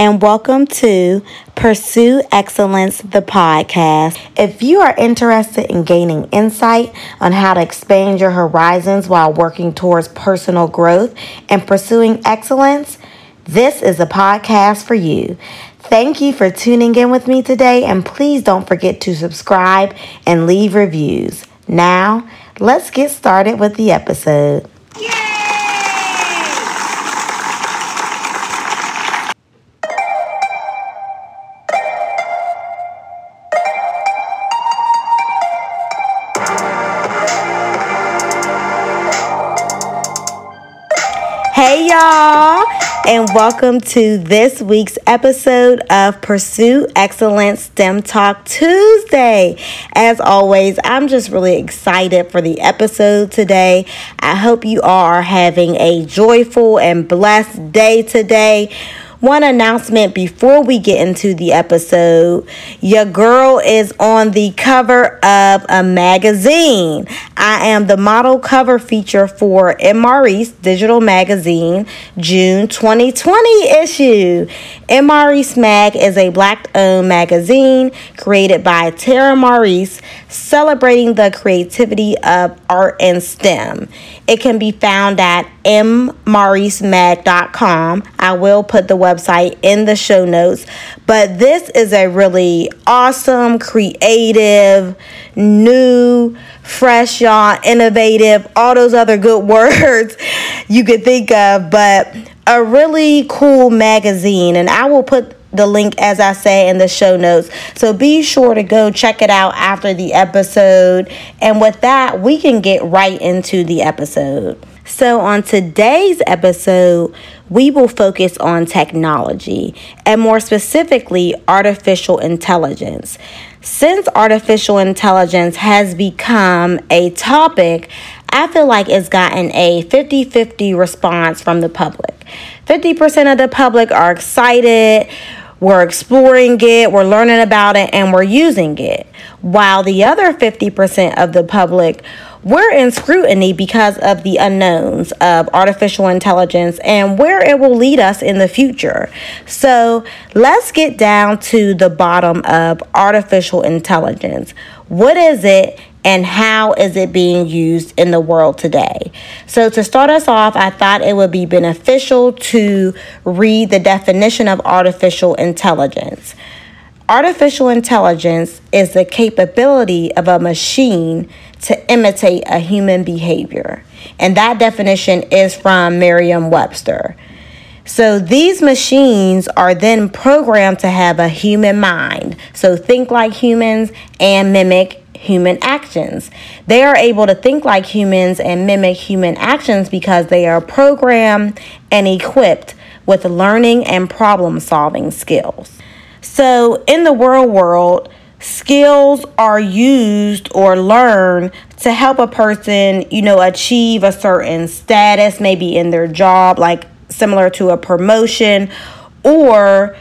and welcome to Pursue Excellence, the podcast. If you are interested in gaining insight on how to expand your horizons while working towards personal growth and pursuing excellence, this is a podcast for you. Thank you for tuning in with me today, and please don't forget to subscribe and leave reviews. Now, let's get started with the episode. Hey, y'all, and welcome to this week's episode of Pursue Excellence STEM Talk Tuesday. As always, I'm just really excited for the episode today. I hope you are having a joyful and blessed day today. One announcement before we get into the episode your girl is on the cover of a magazine. I am the model cover feature for MRE's digital magazine, June 2020 issue. MRE Mag is a black owned magazine created by Tara Maurice, celebrating the creativity of art and STEM. It can be found at mmauricemag.com. I will put the website in the show notes, but this is a really awesome, creative, new, fresh, y'all, innovative, all those other good words you could think of, but a really cool magazine. And I will put the link, as I say, in the show notes. So be sure to go check it out after the episode. And with that, we can get right into the episode. So, on today's episode, we will focus on technology and more specifically, artificial intelligence. Since artificial intelligence has become a topic, I feel like it's gotten a 50 50 response from the public. 50% of the public are excited, we're exploring it, we're learning about it, and we're using it. While the other 50% of the public we're in scrutiny because of the unknowns of artificial intelligence and where it will lead us in the future. So let's get down to the bottom of artificial intelligence. What is it? And how is it being used in the world today? So, to start us off, I thought it would be beneficial to read the definition of artificial intelligence. Artificial intelligence is the capability of a machine to imitate a human behavior. And that definition is from Merriam Webster. So these machines are then programmed to have a human mind. So think like humans and mimic human actions. They are able to think like humans and mimic human actions because they are programmed and equipped with learning and problem solving skills. So in the real world, skills are used or learned to help a person, you know, achieve a certain status, maybe in their job, like similar to a promotion, or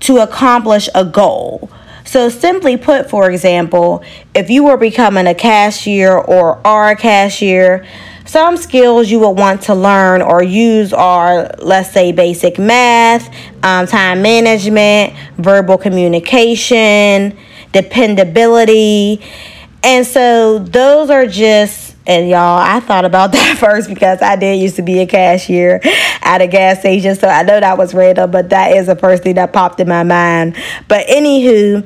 to accomplish a goal. So, simply put, for example, if you were becoming a cashier or are a cashier, some skills you will want to learn or use are, let's say, basic math, um, time management, verbal communication, dependability. And so those are just, and y'all, I thought about that first because I did used to be a cashier at a gas station. So I know that was random, but that is the first thing that popped in my mind. But anywho,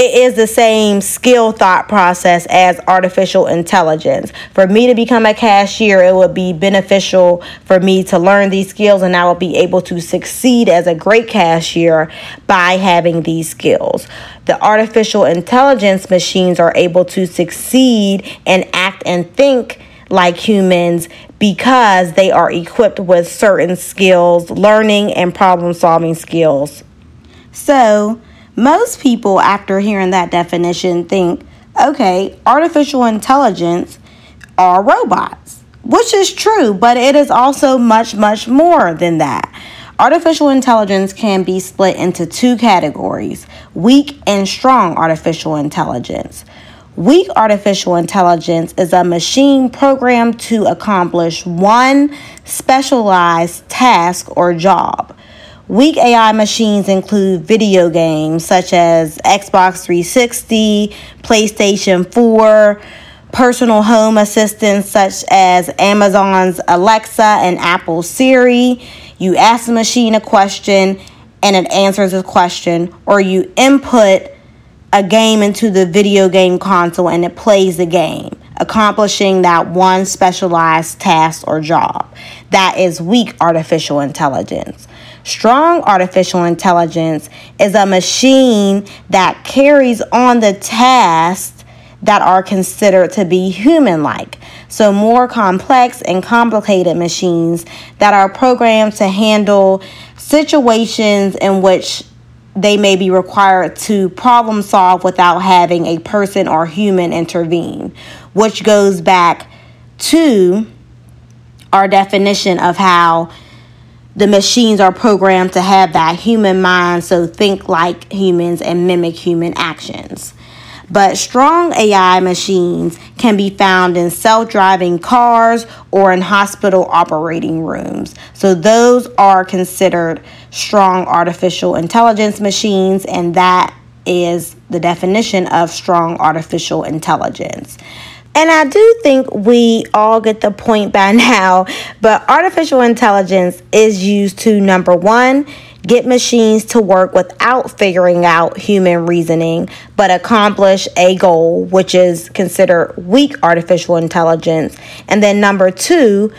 it is the same skill thought process as artificial intelligence. For me to become a cashier, it would be beneficial for me to learn these skills and I will be able to succeed as a great cashier by having these skills. The artificial intelligence machines are able to succeed and act and think like humans because they are equipped with certain skills, learning and problem solving skills. So, most people, after hearing that definition, think, okay, artificial intelligence are robots, which is true, but it is also much, much more than that. Artificial intelligence can be split into two categories weak and strong artificial intelligence. Weak artificial intelligence is a machine programmed to accomplish one specialized task or job. Weak AI machines include video games such as Xbox 360, PlayStation 4, personal home assistants such as Amazon's Alexa and Apple Siri. You ask the machine a question and it answers a question, or you input a game into the video game console and it plays the game, accomplishing that one specialized task or job. That is weak artificial intelligence. Strong artificial intelligence is a machine that carries on the tasks that are considered to be human like. So, more complex and complicated machines that are programmed to handle situations in which they may be required to problem solve without having a person or human intervene, which goes back to our definition of how the machines are programmed to have that human mind, so think like humans and mimic human actions. But strong AI machines can be found in self driving cars or in hospital operating rooms. So, those are considered strong artificial intelligence machines, and that is the definition of strong artificial intelligence. And I do think we all get the point by now, but artificial intelligence is used to number one, get machines to work without figuring out human reasoning, but accomplish a goal, which is considered weak artificial intelligence. And then number two,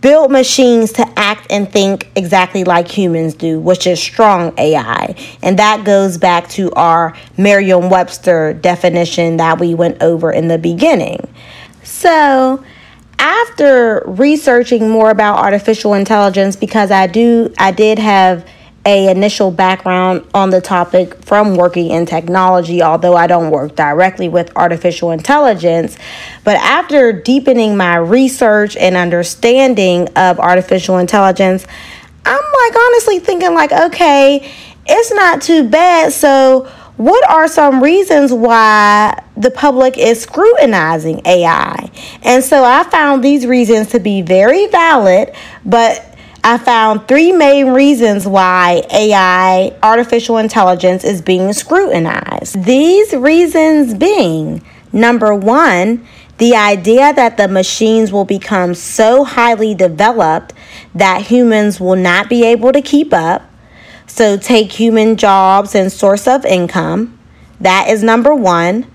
build machines to act and think exactly like humans do, which is strong AI. And that goes back to our Merriam Webster definition that we went over in the beginning. So, after researching more about artificial intelligence because I do I did have a initial background on the topic from working in technology although I don't work directly with artificial intelligence but after deepening my research and understanding of artificial intelligence I'm like honestly thinking like okay it's not too bad so what are some reasons why the public is scrutinizing AI? And so I found these reasons to be very valid, but I found three main reasons why AI, artificial intelligence, is being scrutinized. These reasons being number one, the idea that the machines will become so highly developed that humans will not be able to keep up. So, take human jobs and source of income. That is number one.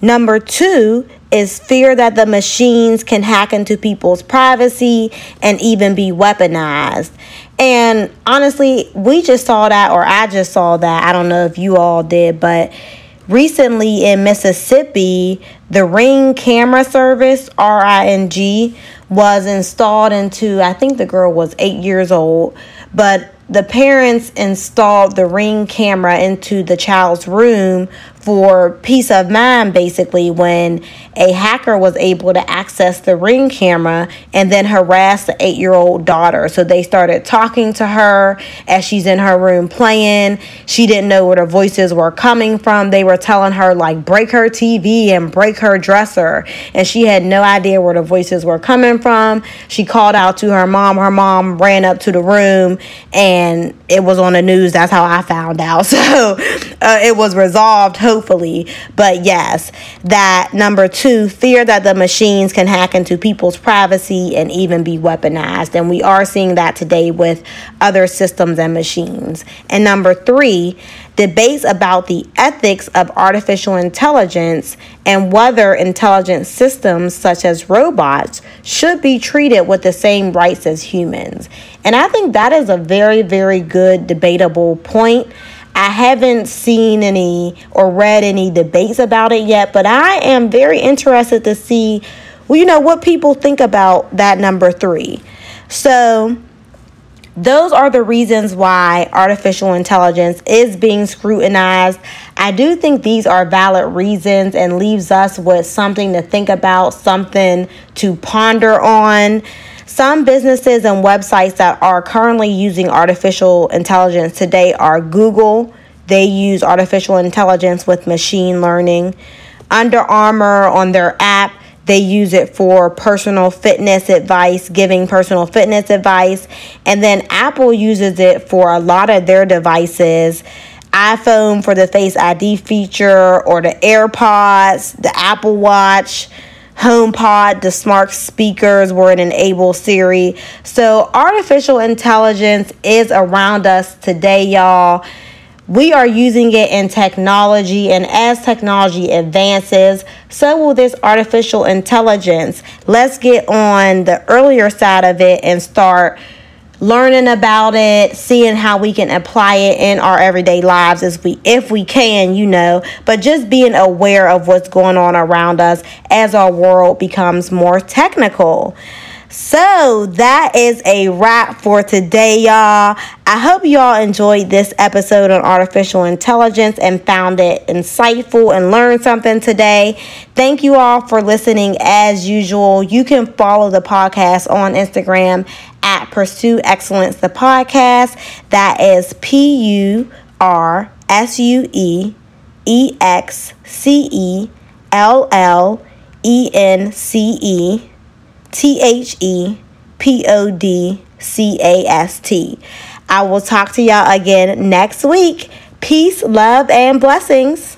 Number two is fear that the machines can hack into people's privacy and even be weaponized. And honestly, we just saw that, or I just saw that. I don't know if you all did, but recently in Mississippi, the Ring camera service, R I N G, was installed into, I think the girl was eight years old, but the parents installed the ring camera into the child's room for peace of mind basically when a hacker was able to access the ring camera and then harass the 8-year-old daughter. So they started talking to her as she's in her room playing. She didn't know where the voices were coming from. They were telling her like break her TV and break her dresser. And she had no idea where the voices were coming from. She called out to her mom. Her mom ran up to the room and it was on the news. That's how I found out. So uh, it was resolved hopefully. But yes, that number two, fear that the machines can hack into people's privacy and even be weaponized. And we are seeing that today with other systems and machines. And number three, debates about the ethics of artificial intelligence and whether intelligent systems such as robots should be treated with the same rights as humans. And I think that is a very, very good debatable point. I haven't seen any or read any debates about it yet, but I am very interested to see, well, you know, what people think about that number three. So, those are the reasons why artificial intelligence is being scrutinized. I do think these are valid reasons and leaves us with something to think about, something to ponder on. Some businesses and websites that are currently using artificial intelligence today are Google. They use artificial intelligence with machine learning. Under Armour on their app, They use it for personal fitness advice, giving personal fitness advice. And then Apple uses it for a lot of their devices iPhone for the Face ID feature, or the AirPods, the Apple Watch. HomePod, the smart speakers were an enable Siri. So, artificial intelligence is around us today, y'all. We are using it in technology, and as technology advances, so will this artificial intelligence. Let's get on the earlier side of it and start learning about it, seeing how we can apply it in our everyday lives as we if we can, you know, but just being aware of what's going on around us as our world becomes more technical. So that is a wrap for today, y'all. I hope y'all enjoyed this episode on artificial intelligence and found it insightful and learned something today. Thank you all for listening as usual. You can follow the podcast on Instagram at Pursue Excellence, the podcast. That is P U R S U E E X C E L L E N C E T H E P O D C A S T. I will talk to y'all again next week. Peace, love, and blessings.